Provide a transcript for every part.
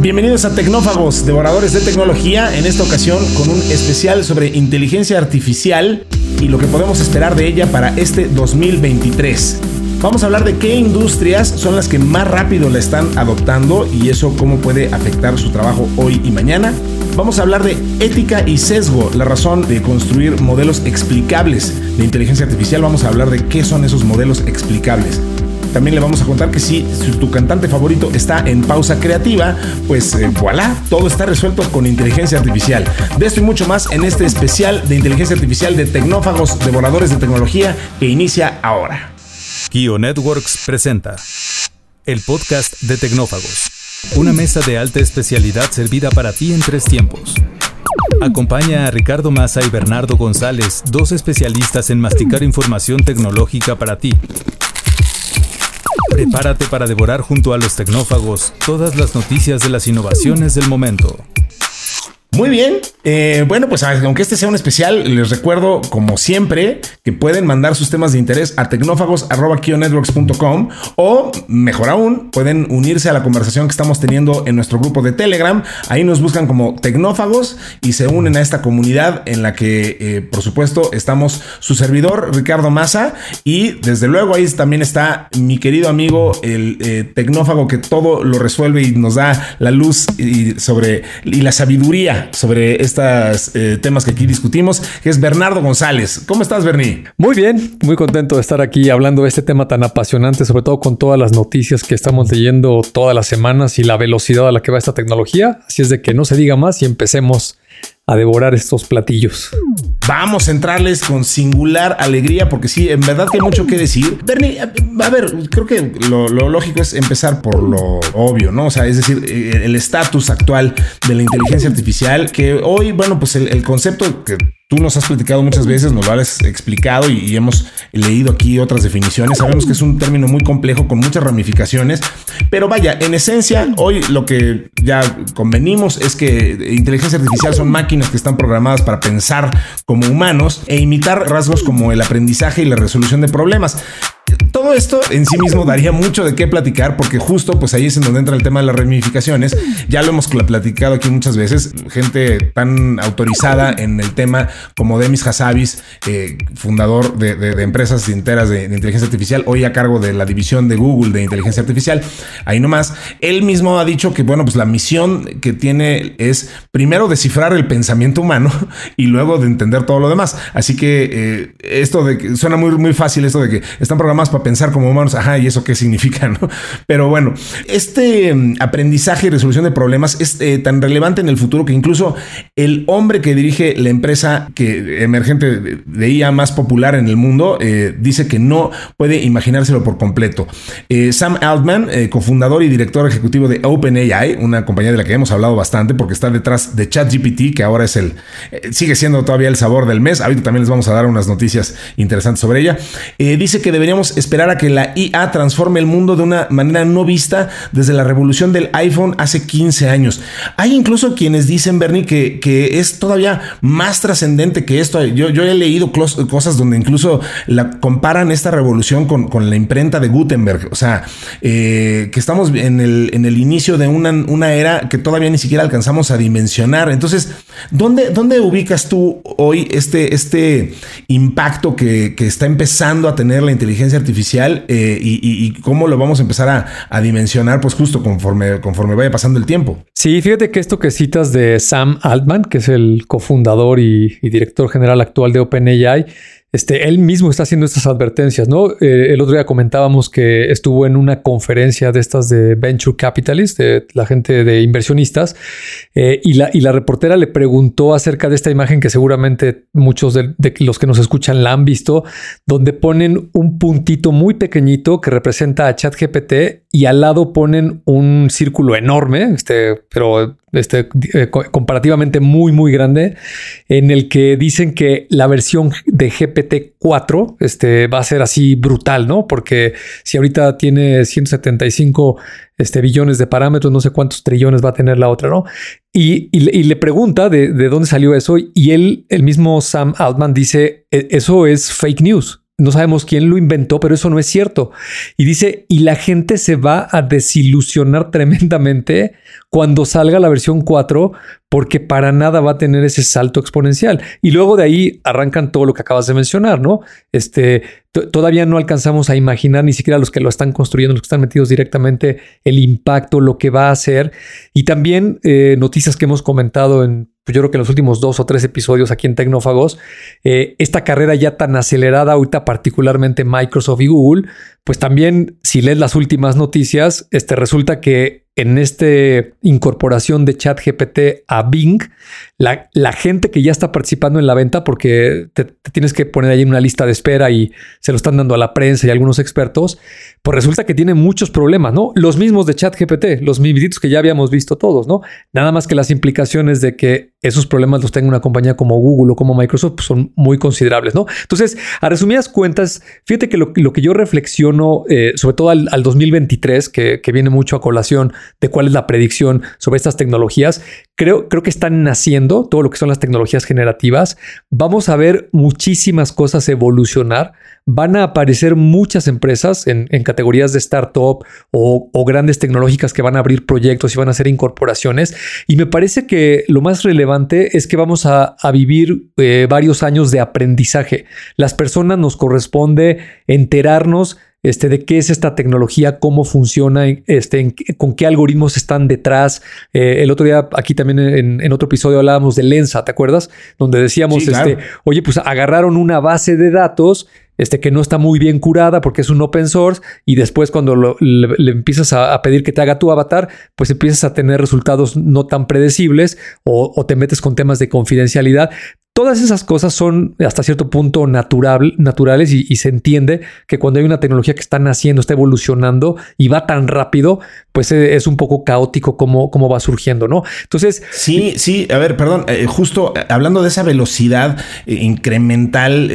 Bienvenidos a Tecnófagos, devoradores de tecnología, en esta ocasión con un especial sobre inteligencia artificial y lo que podemos esperar de ella para este 2023. Vamos a hablar de qué industrias son las que más rápido la están adoptando y eso cómo puede afectar su trabajo hoy y mañana. Vamos a hablar de ética y sesgo, la razón de construir modelos explicables de inteligencia artificial. Vamos a hablar de qué son esos modelos explicables. También le vamos a contar que si, tu cantante favorito está en pausa creativa, pues eh, voilà, todo está resuelto con inteligencia artificial. De esto y mucho más en este especial de inteligencia artificial de tecnófagos devoradores de tecnología que inicia ahora. Kio Networks presenta el podcast de Tecnófagos, una mesa de alta especialidad servida para ti en tres tiempos. Acompaña a Ricardo Massa y Bernardo González, dos especialistas en masticar información tecnológica para ti Prepárate para devorar junto a los tecnófagos todas las noticias de las innovaciones del momento. Muy bien, eh, bueno, pues aunque este sea un especial, les recuerdo, como siempre, que pueden mandar sus temas de interés a tecnófagos.com o, mejor aún, pueden unirse a la conversación que estamos teniendo en nuestro grupo de Telegram. Ahí nos buscan como tecnófagos y se unen a esta comunidad en la que, eh, por supuesto, estamos su servidor, Ricardo Massa, y desde luego ahí también está mi querido amigo, el eh, tecnófago que todo lo resuelve y nos da la luz sobre y la sabiduría sobre estos eh, temas que aquí discutimos, que es Bernardo González. ¿Cómo estás, Berni? Muy bien, muy contento de estar aquí hablando de este tema tan apasionante, sobre todo con todas las noticias que estamos leyendo todas las semanas y la velocidad a la que va esta tecnología. Así es de que no se diga más y empecemos a devorar estos platillos. Vamos a entrarles con singular alegría porque sí, en verdad que hay mucho que decir. Bernie, a ver, creo que lo, lógico es empezar por lo obvio, ¿no? O sea, es decir, eh, el estatus actual de la inteligencia artificial, que hoy, bueno, pues el, el concepto que Tú nos has platicado muchas veces, nos lo has explicado y, hemos leído aquí otras definiciones. Sabemos que es un término muy complejo con muchas ramificaciones, pero vaya, en esencia, hoy lo que ya convenimos es que inteligencia artificial son máquinas que están programadas para pensar como humanos e imitar rasgos como el aprendizaje y la resolución de problemas todo esto en sí mismo daría mucho de qué platicar porque justo pues ahí es en donde entra el tema de las ramificaciones. Ya lo hemos platicado aquí muchas veces. Gente tan autorizada en el tema como Demis Hassabis, eh, fundador de, empresas enteras de, inteligencia artificial, hoy a cargo de la división de Google de inteligencia artificial. Ahí nomás, él mismo ha dicho que bueno, pues la misión que tiene es primero descifrar el pensamiento humano y luego de entender todo lo demás. Así que eh, esto de que suena muy, muy fácil esto de que están programados para pensar como humanos, ajá, ¿y eso qué significa? ¿no? Pero bueno, este mm, aprendizaje y resolución de problemas es eh, tan relevante en el futuro que incluso el hombre que dirige la empresa que emergente de IA más popular en el mundo eh, dice que no puede imaginárselo por completo. Eh, Sam Altman, cofundador y director ejecutivo de OpenAI, una compañía de la que hemos hablado bastante porque está detrás de ChatGPT, que ahora es el, sigue siendo todavía el sabor del mes. Ahorita también les vamos a dar unas noticias interesantes sobre ella. dice que deberíamos esperar a que la IA transforme el mundo de una manera no vista desde la revolución del iPhone hace 15 años. Hay incluso quienes dicen, Bernie, que, que es todavía más trascendente que esto. Yo, yo he leído cosas donde incluso la comparan esta revolución con, con la imprenta de Gutenberg. O sea, eh, que estamos en el, en el inicio de una, una, era que todavía ni siquiera alcanzamos a dimensionar. Entonces, ¿dónde, dónde ubicas tú hoy este, este impacto que, que está empezando a tener la inteligencia artificial? Eh, y, cómo lo vamos a empezar a, dimensionar, pues justo conforme, conforme vaya pasando el tiempo. Sí, fíjate que esto que citas de Sam Altman, que es el cofundador y director general actual de OpenAI, este, él mismo está haciendo estas advertencias, ¿no? Eh, el otro día comentábamos que estuvo en una conferencia de estas de Venture Capitalists, de la gente de inversionistas, eh, y, la, y la reportera le preguntó acerca de esta imagen que seguramente muchos de, los que nos escuchan la han visto, donde ponen un puntito muy pequeñito que representa a ChatGPT y al lado ponen un círculo enorme, este, pero este, eh, comparativamente muy, muy grande, en el que dicen que la versión de GPT-4 este, va a ser así brutal, ¿no? Porque si ahorita tiene 175 este, billones de parámetros, no sé cuántos trillones va a tener la otra, ¿no? Y, y, le pregunta de, de, dónde salió eso y él, el mismo Sam Altman dice, e, eso es fake news no sabemos quién lo inventó, pero eso no es cierto. Y dice, y la gente se va a desilusionar tremendamente cuando salga la versión 4 porque para nada va a tener ese salto exponencial. Y luego de ahí arrancan todo lo que acabas de mencionar, ¿no? Este, todavía no alcanzamos a imaginar ni siquiera los que lo están construyendo, los que están metidos directamente, el impacto, lo que va a hacer. Y también eh, noticias que hemos comentado en pues yo creo que en los últimos dos o tres episodios aquí en Tecnófagos, eh, esta carrera ya tan acelerada ahorita, particularmente Microsoft y Google, pues también si lees las últimas noticias, este, resulta que en esta incorporación de ChatGPT a Bing, la, gente que ya está participando en la venta, porque te, tienes que poner ahí en una lista de espera y se lo están dando a la prensa y a algunos expertos, pues resulta que tiene muchos problemas, ¿no? Los mismos de ChatGPT, los mismos que ya habíamos visto todos, ¿no? Nada más que las implicaciones de que esos problemas los tenga una compañía como Google o como Microsoft pues son muy considerables, ¿no? Entonces, a resumidas cuentas, fíjate que lo, que yo reflexiono, eh, sobre todo al, 2023, que, que viene mucho a colación de cuál es la predicción sobre estas tecnologías. Creo, que están naciendo todo lo que son las tecnologías generativas. Vamos a ver muchísimas cosas evolucionar. Van a aparecer muchas empresas en, categorías de startup o, grandes tecnológicas que van a abrir proyectos y van a hacer incorporaciones. Y me parece que lo más relevante es que vamos a, vivir eh, varios años de aprendizaje. Las personas nos corresponde enterarnos este, de qué es esta tecnología, cómo funciona, este, con qué algoritmos están detrás. Eh, el otro día, aquí también en, otro episodio hablábamos de Lensa, ¿te acuerdas? Donde decíamos, este, oye, pues agarraron una base de datos este, que no está muy bien curada porque es un open source y después cuando le, empiezas a, pedir que te haga tu avatar, pues empiezas a tener resultados no tan predecibles o, te metes con temas de confidencialidad. Todas esas cosas son hasta cierto punto natural, naturales y, se entiende que cuando hay una tecnología que está naciendo, está evolucionando y va tan rápido, pues eh, es un poco caótico cómo, cómo va surgiendo, ¿no? Entonces... Sí, sí, a ver, perdón, eh, justo eh, hablando de esa velocidad incremental,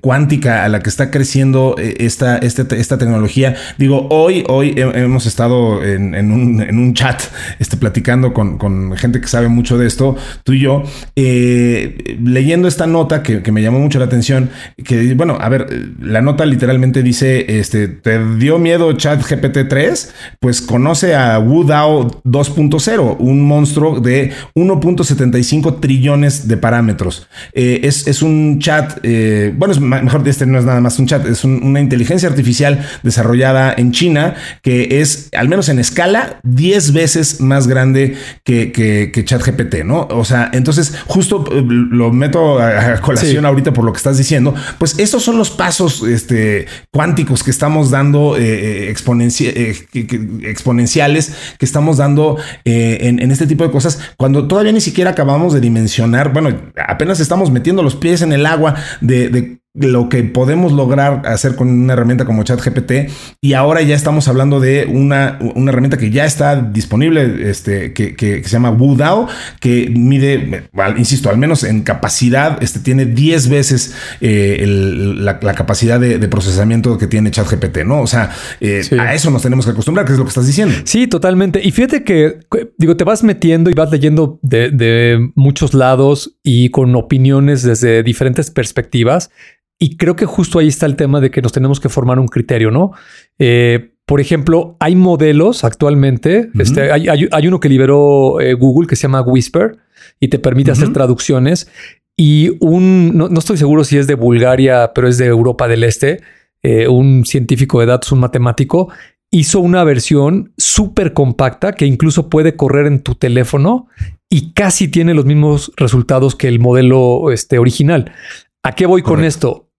cuántica a la que está creciendo esta, este, esta tecnología, digo, hoy, hoy hemos estado en, un, chat este, platicando con, con, gente que sabe mucho de esto, tú y yo, leyendo esta nota que, me llamó mucho la atención, que bueno, a ver, la nota literalmente dice, este, ¿te dio miedo Chat GPT 3? Pues conoce a Wu Dao 2.0, un monstruo de 1.75 trillones de parámetros. Eh, es, un chat, eh, bueno, es mejor, este no es nada más un chat, es una inteligencia artificial desarrollada en China que es, al menos en escala, 10 veces más grande que, que, que ChatGPT, ¿no? O sea, entonces justo eh, lo meto a, colación ahorita por lo que estás diciendo, pues estos son los pasos este, cuánticos que estamos dando eh, eh, que estamos dando eh, en, este tipo de cosas cuando todavía ni siquiera acabamos de dimensionar, bueno, apenas estamos metiendo los pies en el agua de lo que podemos lograr hacer con una herramienta como ChatGPT y ahora ya estamos hablando de una, una herramienta que ya está disponible, este, que, que, se llama WooDAO, que mide, insisto, al menos en capacidad, este, tiene 10 veces eh, la, capacidad de, procesamiento que tiene ChatGPT, ¿no? O sea, eh, a eso nos tenemos que acostumbrar, que es lo que estás diciendo. Sí, totalmente. Y fíjate que, digo, te vas metiendo y vas leyendo de, de muchos lados y con opiniones desde diferentes perspectivas. Y creo que justo ahí está el tema de que nos tenemos que formar un criterio, ¿no? Eh, por ejemplo, hay modelos actualmente. este, hay, uno que liberó eh, Google que se llama Whisper y te permite hacer traducciones. Y un, no, estoy seguro si es de Bulgaria, pero es de Europa del Este, eh, un científico de datos, un matemático, hizo una versión súper compacta que incluso puede correr en tu teléfono y casi tiene los mismos resultados que el modelo este, original. ¿A qué voy con esto?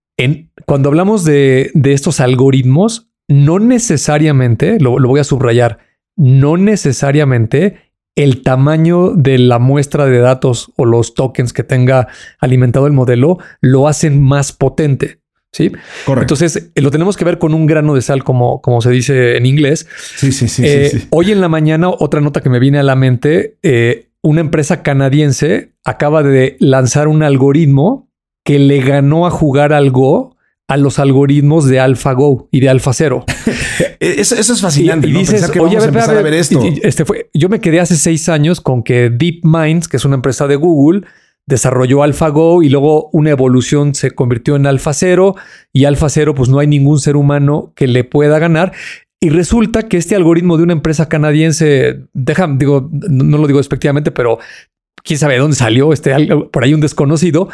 Cuando hablamos de, estos algoritmos, no necesariamente, lo, voy a subrayar, no necesariamente el tamaño de la muestra de datos o los tokens que tenga alimentado el modelo lo hacen más potente. ¿Sí? Correcto. Entonces lo tenemos que ver con un grano de sal, como, como se dice en inglés. Sí, sí, sí, eh, Hoy en la mañana, otra nota que me viene a la mente: eh, una empresa canadiense acaba de lanzar un algoritmo que le ganó a jugar al Go a los algoritmos de AlphaGo y de AlphaZero. eso, eso, es fascinante. Y, dices, que oye, vamos a, ver, esto. este fue, yo me quedé hace seis años con que DeepMinds, que es una empresa de Google, desarrolló AlphaGo y luego una evolución se convirtió en AlphaZero y AlphaZero pues no hay ningún ser humano que le pueda ganar. Y resulta que este algoritmo de una empresa canadiense, deja, digo, no lo digo despectivamente, pero quién sabe dónde salió, este, por ahí un desconocido,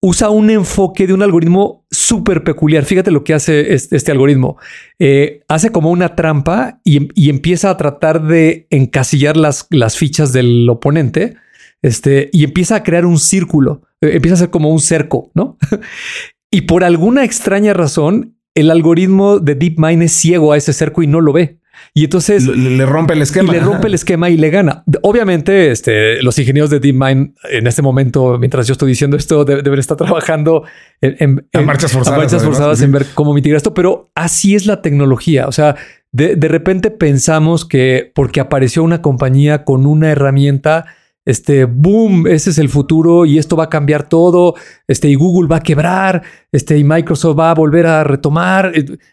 usa un enfoque de un algoritmo súper peculiar. Fíjate lo que hace este, algoritmo. Eh, hace como una trampa y, empieza a tratar de encasillar las, las fichas del oponente este, y empieza a crear un círculo. Eh, empieza a ser como un cerco, ¿no? y por alguna extraña razón, el algoritmo de DeepMind es ciego a ese cerco y no lo ve. Y entonces le, rompe el esquema. Y le rompe el esquema y le gana. Obviamente, este, los ingenieros de DeepMind en este momento, mientras yo estoy diciendo esto, deben estar trabajando en, marchas forzadas, en ver cómo mitigar esto, pero así es la tecnología. O sea, de, de repente pensamos que porque apareció una compañía con una herramienta, este boom, ese es el futuro y esto va a cambiar todo. Este y Google va a quebrar, este y Microsoft va a volver a retomar.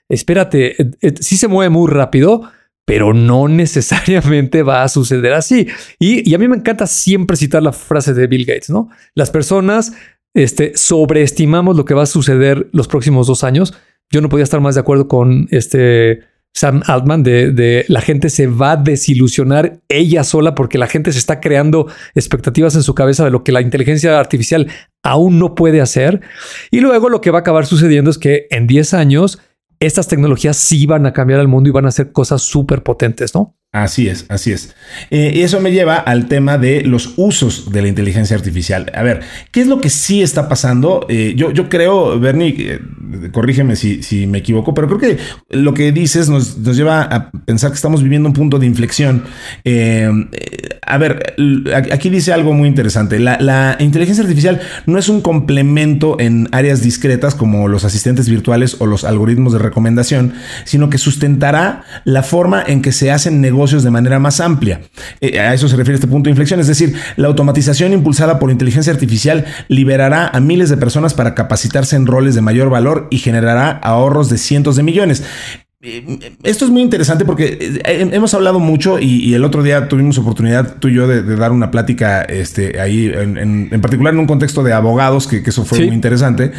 Espérate, eh, eh, sí se mueve muy rápido, pero no necesariamente va a suceder así. Y, a mí me encanta siempre citar la frase de Bill Gates, ¿no? Las personas este, sobreestimamos lo que va a suceder los próximos dos años. Yo no podía estar más de acuerdo con este Sam Altman de, de, la gente se va a desilusionar ella sola porque la gente se está creando expectativas en su cabeza de lo que la inteligencia artificial aún no puede hacer. Y luego lo que va a acabar sucediendo es que en 10 años estas tecnologías sí van a cambiar el mundo y van a hacer cosas súper potentes, ¿no? Así es, así es. Eh, y eso me lleva al tema de los usos de la inteligencia artificial. A ver, ¿qué es lo que sí está pasando? Eh, yo, yo creo, Bernie, eh, corrígeme si, si, me equivoco, pero creo que lo que dices nos, nos, lleva a pensar que estamos viviendo un punto de inflexión. a ver, aquí dice algo muy interesante. La, la, inteligencia artificial no es un complemento en áreas discretas como los asistentes virtuales o los algoritmos de recomendación, sino que sustentará la forma en que se hacen negocios de manera más amplia. Eh, a eso se refiere este punto de inflexión, es decir, la automatización impulsada por inteligencia artificial liberará a miles de personas para capacitarse en roles de mayor valor y generará ahorros de cientos de millones. Eh, esto es muy interesante porque eh, hemos hablado mucho y, el otro día tuvimos oportunidad tú y yo de, dar una plática este, ahí, en, particular en un contexto de abogados, que, eso fue muy interesante.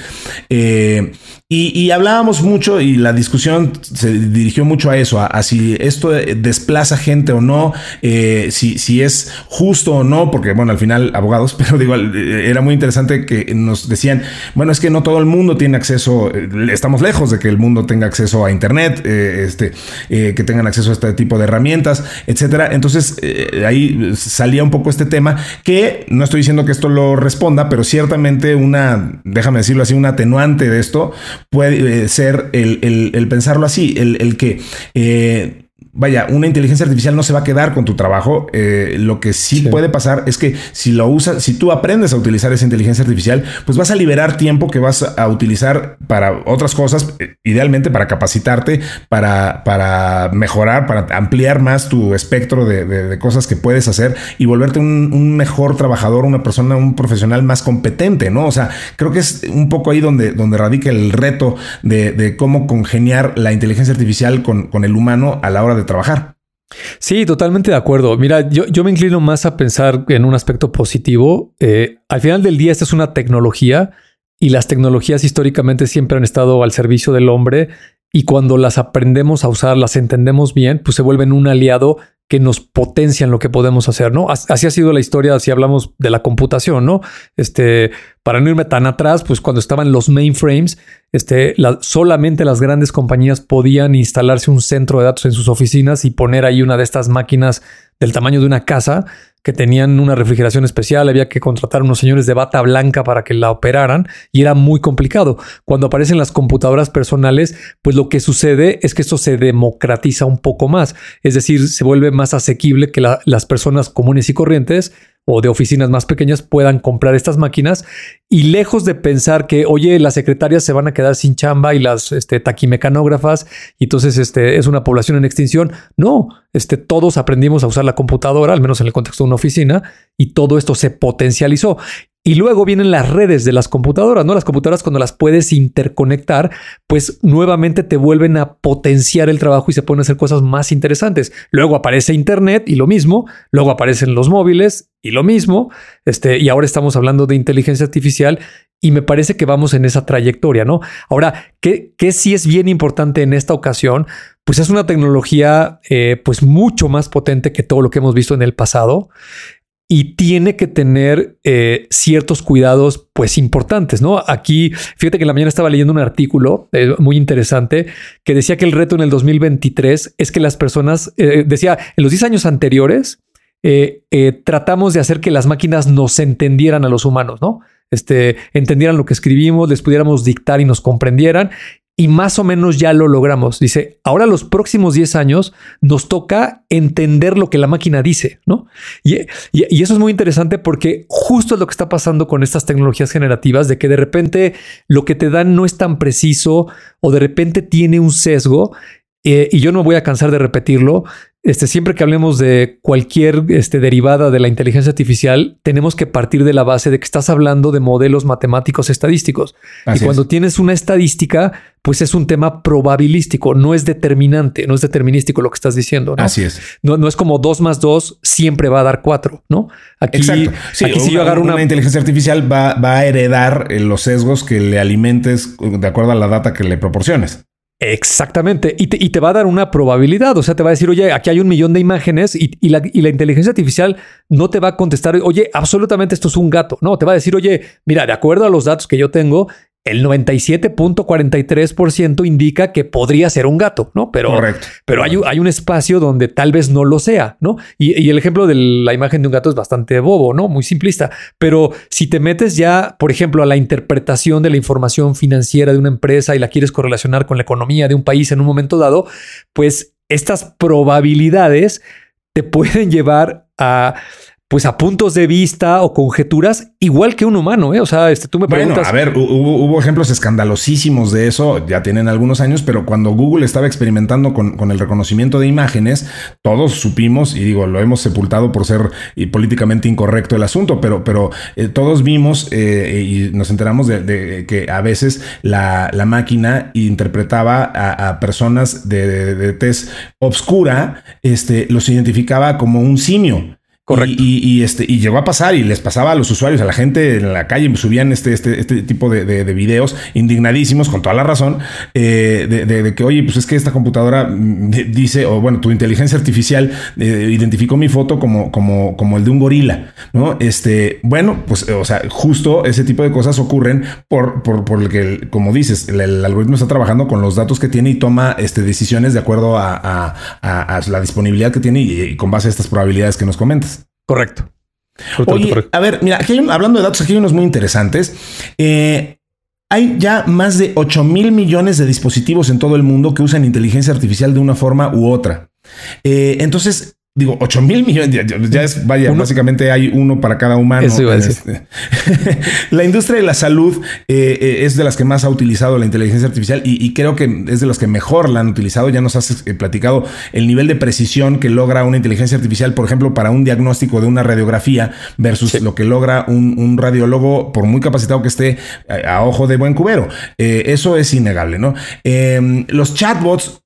Y, hablábamos mucho y la discusión se dirigió mucho a eso, a, si esto desplaza gente o no, eh, si, si es justo o no, porque bueno, al final abogados, pero digo, eh, era muy interesante que nos decían, bueno, es que no todo el mundo tiene acceso, eh, estamos lejos de que el mundo tenga acceso a Internet, este, que tengan acceso a este tipo de herramientas, etcétera. Entonces ahí salía un poco este tema que no estoy diciendo que esto lo responda, pero ciertamente una, déjame decirlo así, un atenuante de esto puede eh, ser el, pensarlo así, el, que eh, vaya, una inteligencia artificial no se va a quedar con tu trabajo. Eh, lo que sí, puede pasar es que si lo usas, si tú aprendes a utilizar esa inteligencia artificial, pues vas a liberar tiempo que vas a utilizar para otras cosas, eh, idealmente para capacitarte, para, para mejorar, para ampliar más tu espectro de, cosas que puedes hacer y volverte un, mejor trabajador, una persona, un profesional más competente, ¿no? O sea, creo que es un poco ahí donde, donde radica el reto de, cómo congeniar la inteligencia artificial con, con el humano a la hora de trabajar. Sí, totalmente de acuerdo. Mira, yo, yo me inclino más a pensar en un aspecto positivo. Eh, al final del día, esta es una tecnología y las tecnologías históricamente siempre han estado al servicio del hombre y cuando las aprendemos a usar, las entendemos bien, pues se vuelven un aliado que nos potencian lo que podemos hacer, ¿no? Así ha sido la historia si hablamos de la computación, ¿no? Este, para no irme tan atrás, pues cuando estaban los mainframes, este, solamente las grandes compañías podían instalarse un centro de datos en sus oficinas y poner ahí una de estas máquinas del tamaño de una casa que tenían una refrigeración especial, había que contratar unos señores de bata blanca para que la operaran y era muy complicado. Cuando aparecen las computadoras personales, pues lo que sucede es que esto se democratiza un poco más, es decir, se vuelve más asequible que las personas comunes y corrientes o de oficinas más pequeñas puedan comprar estas máquinas y lejos de pensar que, oye, las secretarias se van a quedar sin chamba y las este, taquimecanógrafas y entonces este, es una población en extinción. No, este, todos aprendimos a usar la computadora, al menos en el contexto de una oficina, y todo esto se potencializó. Y luego vienen las redes de las computadoras, ¿no? Las computadoras cuando las puedes interconectar, pues nuevamente te vuelven a potenciar el trabajo y se pueden hacer cosas más interesantes. Luego aparece Internet y lo mismo, luego aparecen los móviles y lo mismo, este, y ahora estamos hablando de inteligencia artificial y me parece que vamos en esa trayectoria, ¿no? Ahora, ¿qué, qué sí es bien importante en esta ocasión? Pues es una tecnología eh, pues mucho más potente que todo lo que hemos visto en el pasado y tiene que tener eh, ciertos cuidados pues importantes, ¿no? Aquí, fíjate que la mañana estaba leyendo un artículo eh, muy interesante que decía que el reto en el 2023 es que las personas, eh, decía, en los 10 años anteriores, tratamos de hacer que las máquinas nos entendieran a los humanos, ¿no? Este, entendieran lo que escribimos, les pudiéramos dictar y nos comprendieran y más o menos ya lo logramos. Dice, ahora los próximos 10 años nos toca entender lo que la máquina dice, ¿no? Y, y, eso es muy interesante porque justo es lo que está pasando con estas tecnologías generativas, de que de repente lo que te dan no es tan preciso o de repente tiene un sesgo. Eh, y yo no voy a cansar de repetirlo, este, siempre que hablemos de cualquier este, derivada de la inteligencia artificial, tenemos que partir de la base de que estás hablando de modelos matemáticos estadísticos. y cuando tienes una estadística, pues es un tema probabilístico, no es determinante, no es determinístico lo que estás diciendo. ¿no? Así es. No, no es como dos más dos siempre va a dar cuatro, ¿no? Aquí, Exacto. aquí si yo agarro una... inteligencia artificial va, va a heredar eh, los sesgos que le alimentes de acuerdo a la data que le proporciones. Exactamente. Y te, va a dar una probabilidad. O sea, te va a decir, oye, aquí hay un millón de imágenes y, la, y, la, inteligencia artificial no te va a contestar, oye, absolutamente esto es un gato. No, te va a decir, oye, mira, de acuerdo a los datos que yo tengo, el 97.43% indica que podría ser un gato, ¿no? Pero, pero hay, hay, un espacio donde tal vez no lo sea, ¿no? Y, el ejemplo de la imagen de un gato es bastante bobo, ¿no? Muy simplista. Pero si te metes ya, por ejemplo, a la interpretación de la información financiera de una empresa y la quieres correlacionar con la economía de un país en un momento dado, pues estas probabilidades te pueden llevar a pues a puntos de vista o conjeturas igual que un humano, ¿eh? O sea, este, tú me preguntas... Bueno, a ver, hubo, ejemplos escandalosísimos de eso, ya tienen algunos años, pero cuando Google estaba experimentando con, el reconocimiento de imágenes, todos supimos, y digo, lo hemos sepultado por ser políticamente incorrecto el asunto, pero, pero eh, todos vimos eh, y nos enteramos de, que a veces la, máquina interpretaba a, personas de, de, tez obscura, este, los identificaba como un simio. Correcto. Y, este, y llegó a pasar y les pasaba a los usuarios, a la gente en la calle, subían este, este, este tipo de, de, videos indignadísimos, con toda la razón, eh, de, que, oye, pues es que esta computadora mm, dice, o bueno, tu inteligencia artificial eh, identificó mi foto como, como, como el de un gorila, ¿no? Este, bueno, pues, o sea, justo ese tipo de cosas ocurren por, por, por el que, como dices, el, algoritmo está trabajando con los datos que tiene y toma este, decisiones de acuerdo a, la disponibilidad que tiene y con base a estas probabilidades que nos comentas. Correcto. Oye, a ver, mira, hablando de datos, aquí hay unos muy interesantes. Eh, hay ya más de 8 mil millones de dispositivos en todo el mundo que usan inteligencia artificial de una forma u otra. Eh, entonces, Digo, 8 mil millones, ya, es, vaya, básicamente hay uno para cada humano. Este, la industria de la salud eh, eh, es de las que más ha utilizado la inteligencia artificial y, creo que es de las que mejor la han utilizado. Ya nos has eh, platicado el nivel de precisión que logra una inteligencia artificial, por ejemplo, para un diagnóstico de una radiografía versus lo que logra un, radiólogo, por muy capacitado que esté a, ojo de buen cubero. eso es innegable, ¿no? los chatbots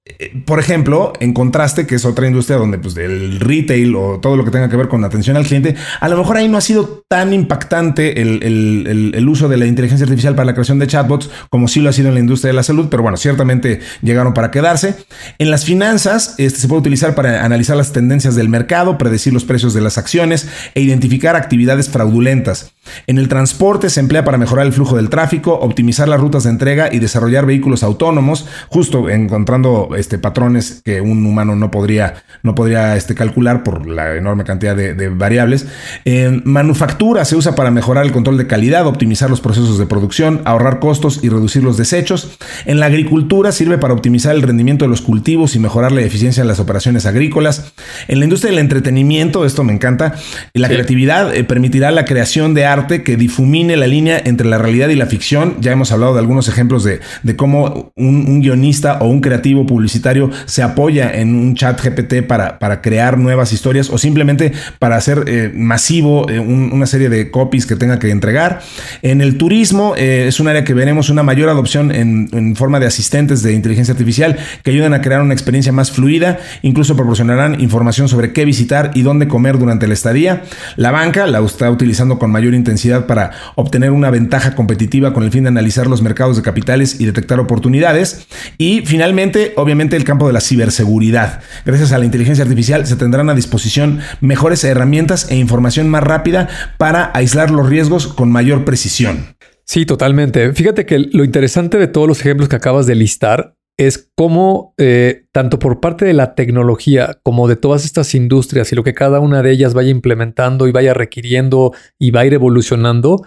por ejemplo, en contraste, que es otra industria donde pues el retail o todo lo que tenga que ver con atención al cliente, a lo mejor ahí no ha sido tan impactante el, uso de la inteligencia artificial para la creación de chatbots como sí lo ha sido en la industria de la salud, pero bueno, ciertamente llegaron para quedarse. En las finanzas, este se puede utilizar para analizar las tendencias del mercado, predecir los precios de las acciones e identificar actividades fraudulentas. En el transporte se emplea para mejorar el flujo del tráfico, optimizar las rutas de entrega y desarrollar vehículos autónomos, justo encontrando este, patrones que un humano no podría, no podría este, calcular por la enorme cantidad de, variables. En manufactura se usa para mejorar el control de calidad, optimizar los procesos de producción, ahorrar costos y reducir los desechos. En la agricultura sirve para optimizar el rendimiento de los cultivos y mejorar la eficiencia en las operaciones agrícolas. En la industria del entretenimiento, esto me encanta, la creatividad eh, permitirá la creación de arte arte que difumine la línea entre la realidad y la ficción. Ya hemos hablado de algunos ejemplos de, de cómo un, guionista o un creativo publicitario se apoya en un chat GPT para, para crear nuevas historias o simplemente para hacer eh, masivo eh, una serie de copies que tenga que entregar. En el turismo eh, es un área que veremos una mayor adopción en, en forma de asistentes de inteligencia artificial que ayudan a crear una experiencia más fluida, incluso proporcionarán información sobre qué visitar y dónde comer durante la estadía. La banca la está utilizando con mayor intensidad para obtener una ventaja competitiva con el fin de analizar los mercados de capitales y detectar oportunidades. Y finalmente, obviamente, el campo de la ciberseguridad. Gracias a la inteligencia artificial se tendrán a disposición mejores herramientas e información más rápida para aislar los riesgos con mayor precisión. Sí, totalmente. Fíjate que lo interesante de todos los ejemplos que acabas de listar es cómo, eh, tanto por parte de la tecnología como de todas estas industrias y lo que cada una de ellas vaya implementando y vaya requiriendo y va a ir evolucionando,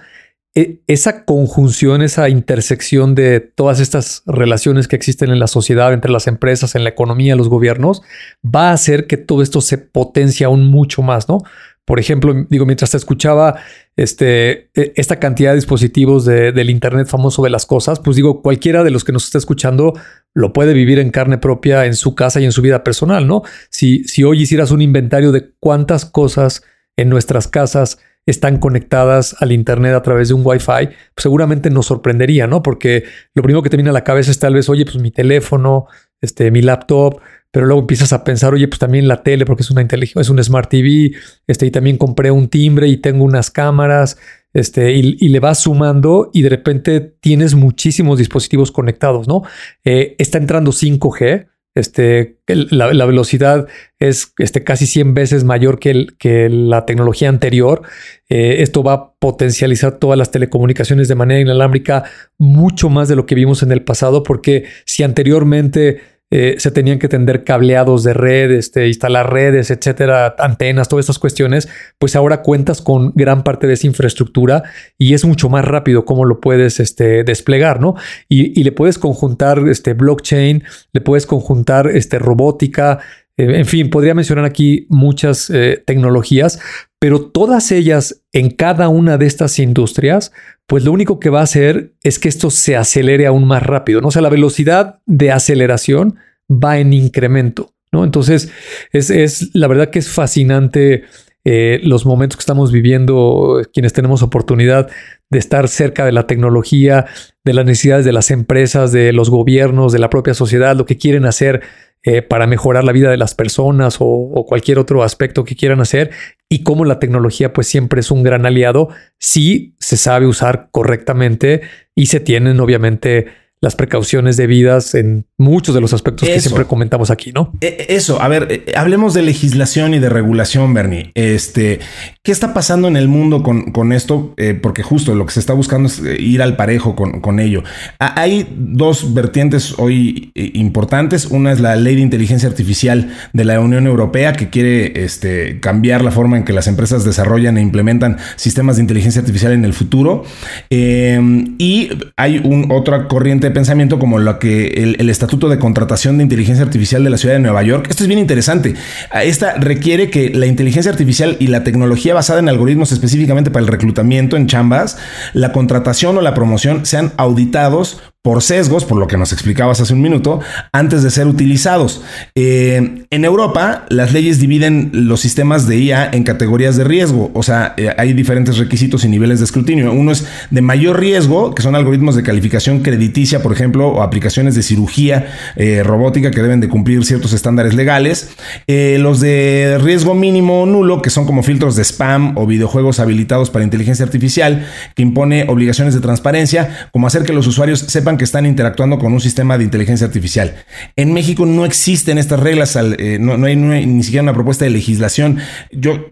e, esa conjunción, esa intersección de todas estas relaciones que existen en la sociedad, entre las empresas, en la economía, los gobiernos, va a hacer que todo esto se potencie aún mucho más, ¿no? Por ejemplo, digo, mientras te escuchaba este, e, esta cantidad de dispositivos del Internet famoso de las cosas, pues digo, cualquiera de los que nos está escuchando lo puede vivir en carne propia en su casa y en su vida personal, ¿no? Si, si hoy hicieras un inventario de cuántas cosas en nuestras casas están conectadas al Internet a través de un Wi-Fi, pues seguramente nos sorprendería, ¿no? Porque lo primero que te viene a la cabeza es tal vez, oye, pues mi teléfono, este, mi laptop, pero luego empiezas a pensar, oye, pues también la tele, porque es una es un Smart TV, este, y también compré un timbre y tengo unas cámaras, este, y, le vas sumando y de repente tienes muchísimos dispositivos conectados, ¿no? Eh, está entrando 5G, este, la, velocidad es este, casi 100 veces mayor que, que la tecnología anterior. Eh, esto va a potencializar todas las telecomunicaciones de manera inalámbrica mucho más de lo que vimos en el pasado, porque si anteriormente eh, se tenían que tender cableados de red, este, instalar redes, etcétera, antenas, todas estas cuestiones, pues ahora cuentas con gran parte de esa infraestructura y es mucho más rápido cómo lo puedes este, desplegar, ¿no? Y, le puedes conjuntar este, blockchain, le puedes conjuntar este, robótica, eh, en fin, podría mencionar aquí muchas eh, tecnologías, pero todas ellas en cada una de estas industrias, pues lo único que va a hacer es que esto se acelere aún más rápido, ¿no? O sea, la velocidad de aceleración va en incremento, ¿no? Entonces, es, la verdad que es fascinante eh, los momentos que estamos viviendo, quienes tenemos oportunidad de estar cerca de la tecnología, de las necesidades de las empresas, de los gobiernos, de la propia sociedad, lo que quieren hacer eh, para mejorar la vida de las personas o, cualquier otro aspecto que quieran hacer y cómo la tecnología pues siempre es un gran aliado si se sabe usar correctamente y se tienen obviamente las precauciones debidas en muchos de los aspectos que siempre comentamos aquí, ¿no? E, e, eso, a ver, eh, hablemos de legislación y de regulación, Bernie. Este, ¿qué está pasando en el mundo con, esto? Eh, porque justo lo que se está buscando es eh, ir al parejo con, ello. Hay dos vertientes hoy importantes. Una es la ley de inteligencia artificial de la Unión Europea que quiere este, cambiar la forma en que las empresas desarrollan e implementan sistemas de inteligencia artificial en el futuro. y hay un, otra corriente pensamiento como lo que el, Estatuto de Contratación de Inteligencia Artificial de la Ciudad de Nueva York. Esto es bien interesante. Esta requiere que la inteligencia artificial y la tecnología basada en algoritmos específicamente para el reclutamiento en chambas, la contratación o la promoción sean auditados por sesgos, por lo que nos explicabas hace un minuto, antes de ser utilizados. Eh, en Europa, las leyes dividen los sistemas de IA en categorías de riesgo, o sea, eh, hay diferentes requisitos y niveles de escrutinio. Uno es de mayor riesgo, que son algoritmos de calificación crediticia, por ejemplo, o aplicaciones de cirugía eh, robótica que deben de cumplir ciertos estándares legales. los de riesgo mínimo o nulo, que son como filtros de spam o videojuegos habilitados para inteligencia artificial, que impone obligaciones de transparencia, como hacer que los usuarios sepan que están interactuando con un sistema de inteligencia artificial. En México no existen estas reglas, eh, no, hay, ni siquiera una propuesta de legislación. Yo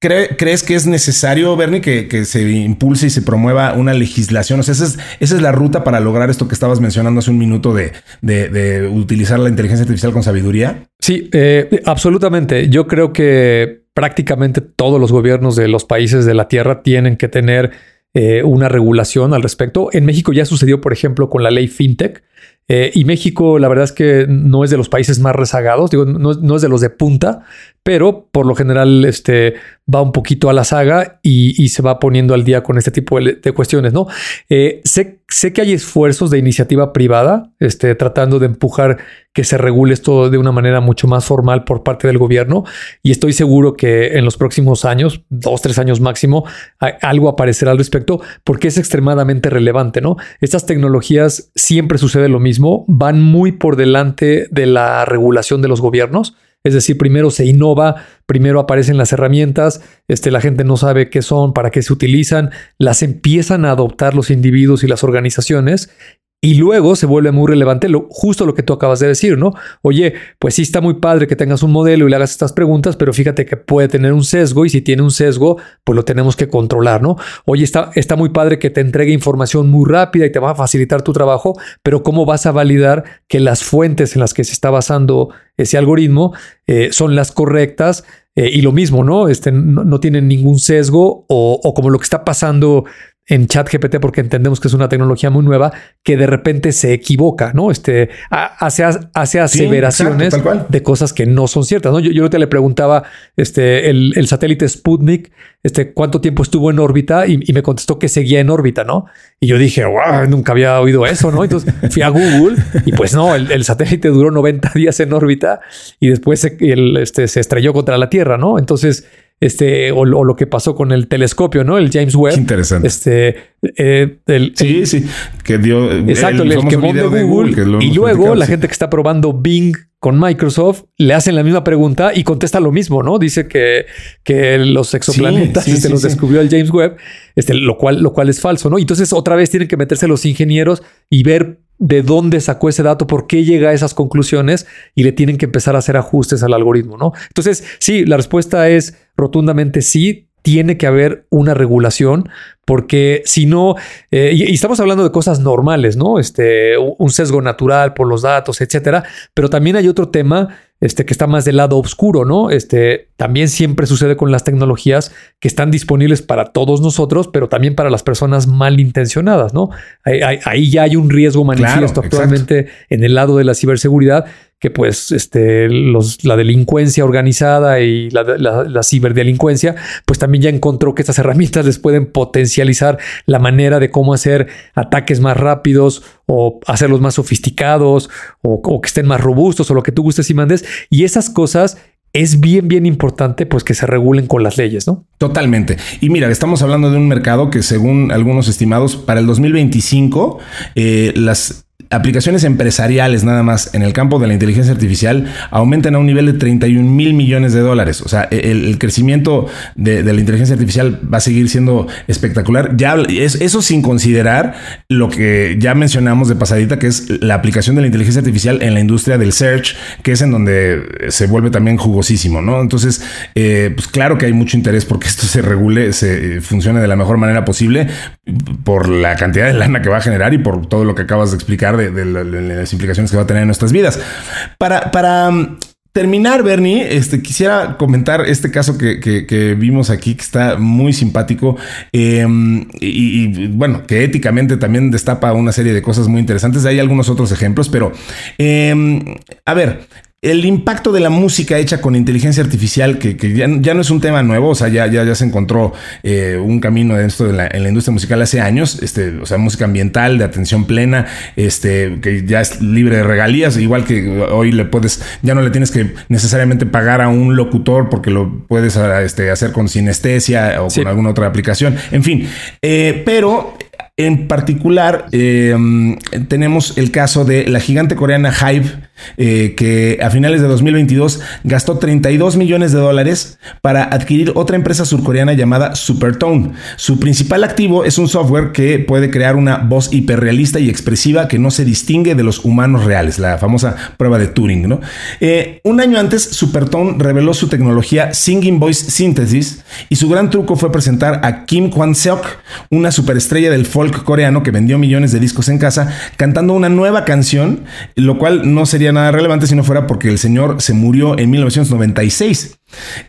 ¿Crees que es necesario, Bernie, que, se impulse y se promueva una legislación? O sea, esa es, esa es la ruta para lograr esto que estabas mencionando hace un minuto de, utilizar la inteligencia artificial con sabiduría. Sí, eh, absolutamente. Yo creo que prácticamente todos los gobiernos de los países de la Tierra tienen que tener eh, una regulación al respecto. En México ya sucedió, por ejemplo, con la ley FinTech. Eh, y México, la verdad es que no es de los países más rezagados, digo, no, es de los de punta, pero por lo general este, va un poquito a la saga y, se va poniendo al día con este tipo de, cuestiones, ¿no? Eh, sé, sé, que hay esfuerzos de iniciativa privada este, tratando de empujar que se regule esto de una manera mucho más formal por parte del gobierno y estoy seguro que en los próximos años, dos, tres años máximo, algo aparecerá al respecto porque es extremadamente relevante, ¿no? Estas tecnologías siempre sucede lo mismo, van muy por delante de la regulación de los gobiernos. Es decir, primero se innova, primero aparecen las herramientas, este, la gente no sabe qué son, para qué se utilizan, las empiezan a adoptar los individuos y las organizaciones y luego se vuelve muy relevante lo, justo lo que tú acabas de decir, ¿no? Oye, pues sí está muy padre que tengas un modelo y le hagas estas preguntas, pero fíjate que puede tener un sesgo y si tiene un sesgo, pues lo tenemos que controlar, ¿no? Oye, está, está muy padre que te entregue información muy rápida y te va a facilitar tu trabajo, pero ¿cómo vas a validar que las fuentes en las que se está basando ese algoritmo eh, son las correctas? Eh, y lo mismo, ¿no? Este, no, tienen ningún sesgo o, o, como lo que está pasando en ChatGPT porque entendemos que es una tecnología muy nueva que de repente se equivoca, ¿no? Este hace, hace aseveraciones de cosas que no son ciertas, ¿no? Yo, yo te le preguntaba este, el, el, satélite Sputnik, este, cuánto tiempo estuvo en órbita y, me contestó que seguía en órbita, ¿no? Y yo dije, wow, nunca había oído eso, ¿no? Entonces fui a Google y pues no, el, satélite duró 90 días en órbita y después se, este, se estrelló contra la Tierra, ¿no? Entonces este, o, lo que pasó con el telescopio, ¿no? El James Webb. interesante. Este, eh, sí, sí, que dio exacto, el, que de Google. y luego la gente que está probando Bing con Microsoft le hacen la misma pregunta y contesta lo mismo, ¿no? Dice que, que los exoplanetas se este, los descubrió el James Webb, este, lo cual, lo cual es falso, ¿no? Y entonces otra vez tienen que meterse los ingenieros y ver de dónde sacó ese dato, por qué llega a esas conclusiones y le tienen que empezar a hacer ajustes al algoritmo, ¿no? Entonces, sí, la respuesta es rotundamente sí. Tiene que haber una regulación porque si no, eh, y, estamos hablando de cosas normales, ¿no? Este, un sesgo natural por los datos, etcétera, pero también hay otro tema este, que está más del lado oscuro, ¿no? Este, también siempre sucede con las tecnologías que están disponibles para todos nosotros, pero también para las personas malintencionadas, ¿no? Ahí, ya hay un riesgo manifiesto actualmente en el lado de la ciberseguridad que pues este, los, la delincuencia organizada y la, la, ciberdelincuencia, pues también ya encontró que estas herramientas les pueden potencializar la manera de cómo hacer ataques más rápidos o hacerlos más sofisticados o, que estén más robustos o lo que tú gustes y mandes. Y esas cosas es bien, bien importante pues que se regulen con las leyes, ¿no? Totalmente. Y mira, estamos hablando de un mercado que según algunos estimados para el 2025 eh, las aplicaciones empresariales nada más en el campo de la inteligencia artificial aumentan a un nivel de 31 mil millones de dólares. O sea, e-, el, crecimiento de, la inteligencia artificial va a seguir siendo espectacular. Ya es, eso sin considerar lo que ya mencionamos de pasadita, que es la aplicación de la inteligencia artificial en la industria del search, que es en donde se vuelve también jugosísimo, ¿no? Entonces, eh, pues claro que hay mucho interés porque esto se regule, se funcione de la mejor manera posible por la cantidad de lana que va a generar y por todo lo que acabas de explicar de, las implicaciones que va a tener en nuestras vidas. Para, para um, terminar, Bernie, este, quisiera comentar este caso que, vimos aquí, que está muy simpático em, y, bueno, que éticamente también destapa una serie de cosas muy interesantes. Hay algunos otros ejemplos, pero em, a ver, el impacto de la música hecha con inteligencia artificial, que, ya, no es un tema nuevo, o sea, ya, ya, ya se encontró eh, un camino de esto en la industria musical hace años, este, o sea, música ambiental, de atención plena, este, que ya es libre de regalías, igual que hoy le puedes, ya no le tienes que necesariamente pagar a un locutor porque lo puedes este, hacer con sinestesia o con alguna otra aplicación, en fin, eh, pero en particular, em, tenemos el caso de la gigante coreana Hive, eh, que a finales de 2022 gastó 32 millones de dólares para adquirir otra empresa surcoreana llamada Supertone. Su principal activo es un software que puede crear una voz hiperrealista y expresiva que no se distingue de los humanos reales, la famosa prueba de Turing. ¿no? Eh, un año antes, Supertone reveló su tecnología Singing Voice Synthesis y su gran truco fue presentar a Kim Kwan-seok, una superestrella del folk coreano que vendió millones de discos en casa, cantando una nueva canción, lo cual no sería nada relevante si no fuera porque el señor se murió en 1996.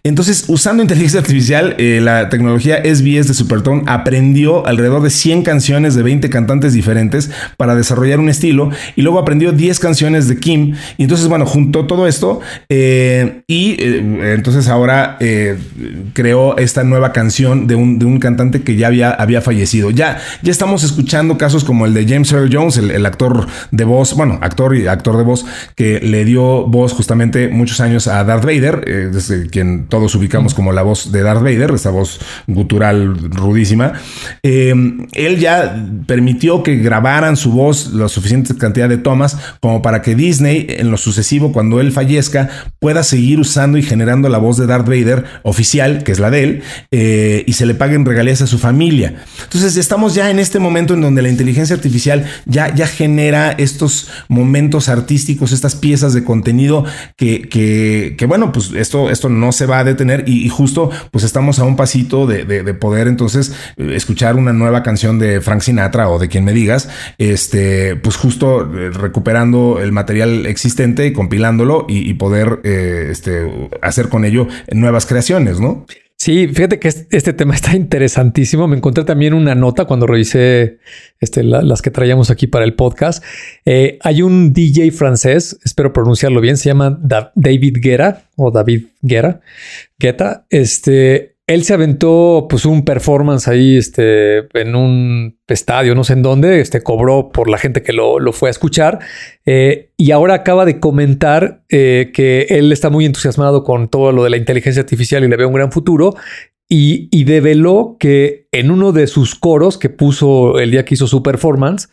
Entonces, usando inteligencia artificial, eh, la tecnología SBS de Supertone aprendió alrededor de 100 canciones de 20 cantantes diferentes para desarrollar un estilo y luego aprendió 10 canciones de Kim. Y entonces, bueno, juntó todo esto eh, y eh, entonces ahora creó esta nueva canción de un, de un cantante que ya había, había fallecido. Ya, ya estamos escuchando casos como el de James Earl Jones, el, el actor de voz, bueno, actor y actor de voz que le dio voz justamente muchos años a Darth Vader, desde quien todos ubicamos como la voz de Darth Vader, esa voz gutural rudísima, eh, él ya permitió que grabaran su voz la suficiente cantidad de tomas como para que Disney en lo sucesivo, cuando él fallezca, pueda seguir usando y generando la voz de Darth Vader oficial, que es la de él, eh, y se le paguen regalías a su familia. Entonces estamos ya en este momento en donde la inteligencia artificial ya, ya genera estos momentos artísticos, estas piezas de contenido que, que, que bueno, pues esto, esto no se va a detener y, justo pues estamos a un pasito de, poder entonces eh, escuchar una nueva canción de Frank Sinatra o de quien me digas, este, pues justo eh, recuperando el material existente y compilándolo y, poder eh, este, hacer con ello nuevas creaciones, ¿no? Sí, fíjate que este tema está interesantísimo. Me encontré también una nota cuando revisé este, las que traíamos aquí para el podcast. Eh, hay un DJ francés, espero pronunciarlo bien, se llama David Guerra o David Guerra, Guetta. Este, él se aventó pues un performance ahí este, en un estadio, no sé en dónde, este, cobró por la gente que lo, fue a escuchar eh, y ahora acaba de comentar eh, que él está muy entusiasmado con todo lo de la inteligencia artificial y le ve un gran futuro y, y develó que en uno de sus coros que puso el día que hizo su performance,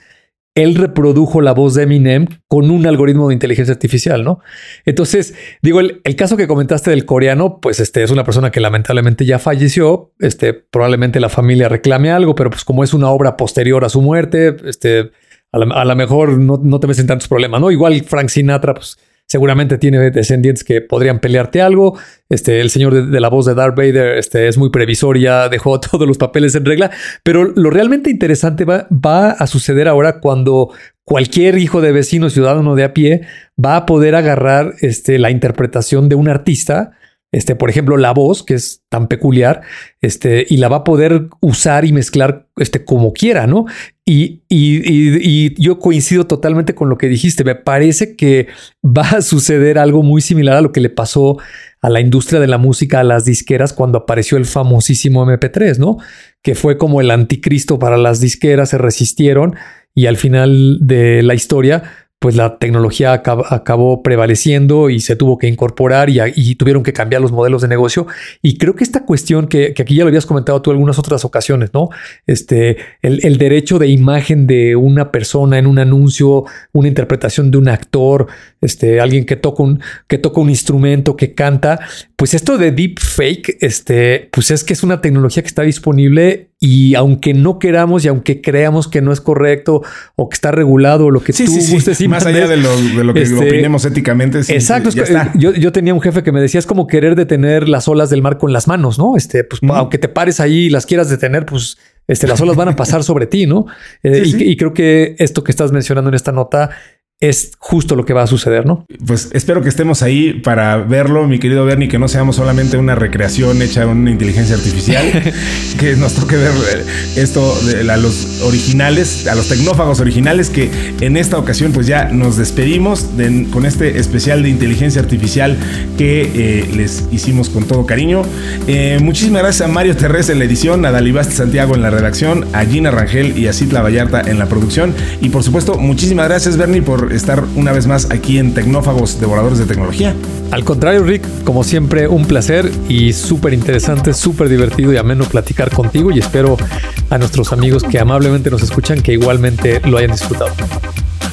él reprodujo la voz de Eminem con un algoritmo de inteligencia artificial, ¿no? Entonces, digo, el, caso que comentaste del coreano, pues este es una persona que lamentablemente ya falleció, este, probablemente la familia reclame algo, pero pues como es una obra posterior a su muerte, este, a lo mejor no, no te ves en tantos problemas, ¿no? Igual Frank Sinatra, pues seguramente tiene descendientes que podrían pelearte algo. Este, el señor de, la voz de Darth Vader este, es muy previsor, ya dejó todos los papeles en regla. Pero lo realmente interesante va, va a suceder ahora cuando cualquier hijo de vecino, ciudadano de a pie, va a poder agarrar este, la interpretación de un artista este, por ejemplo, la voz, que es tan peculiar, este, y la va a poder usar y mezclar este, como quiera, ¿no? Y, y, yo coincido totalmente con lo que dijiste. Me parece que va a suceder algo muy similar a lo que le pasó a la industria de la música, a las disqueras, cuando apareció el famosísimo MP3, ¿no? Que fue como el anticristo para las disqueras, se resistieron y al final de la historia pues la tecnología acabó prevaleciendo y se tuvo que incorporar y, tuvieron que cambiar los modelos de negocio. Y creo que esta cuestión que, aquí ya lo habías comentado tú en algunas otras ocasiones, ¿no? Este, el, derecho de imagen de una persona en un anuncio, una interpretación de un actor, este, alguien que toca un, que toca un instrumento, que canta, pues esto de deep fake, este, pues es que es una tecnología que está disponible y aunque no queramos y aunque creamos que no es correcto o que está regulado o lo que tú gustes más allá de lo, que este, opinemos éticamente. exacto. Yo, tenía un jefe que me decía es como querer detener las olas del mar con las manos, ¿no? Este, pues aunque te pares ahí y las quieras detener, pues este, las olas van a pasar sobre ti, ¿no? Eh, y creo que esto que estás mencionando en esta nota es justo lo que va a suceder, ¿no? Pues espero que estemos ahí para verlo, mi querido Bernie, que no seamos solamente una recreación hecha en una inteligencia artificial, que nos toque ver eh, esto a los originales, a los tecnófagos originales, que en esta ocasión pues ya nos despedimos con este especial de inteligencia artificial que eh, les hicimos con todo cariño. Eh, muchísimas gracias a Mario Terrés en la edición, a Dalibasti Santiago en la redacción, a Gina Rangel y a Citla Vallarta en la producción, y por supuesto, muchísimas gracias Bernie por estar una vez más aquí en Tecnófagos Devoradores de Tecnología. Al contrario, Rick, como siempre, un placer y súper interesante, súper divertido y ameno platicar contigo y espero a nuestros amigos que amablemente nos escuchan que igualmente lo hayan disfrutado.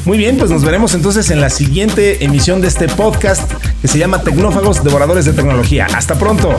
Muy bien, pues nos veremos entonces en la siguiente emisión de este podcast que se llama Tecnófagos Devoradores de Tecnología. Hasta pronto.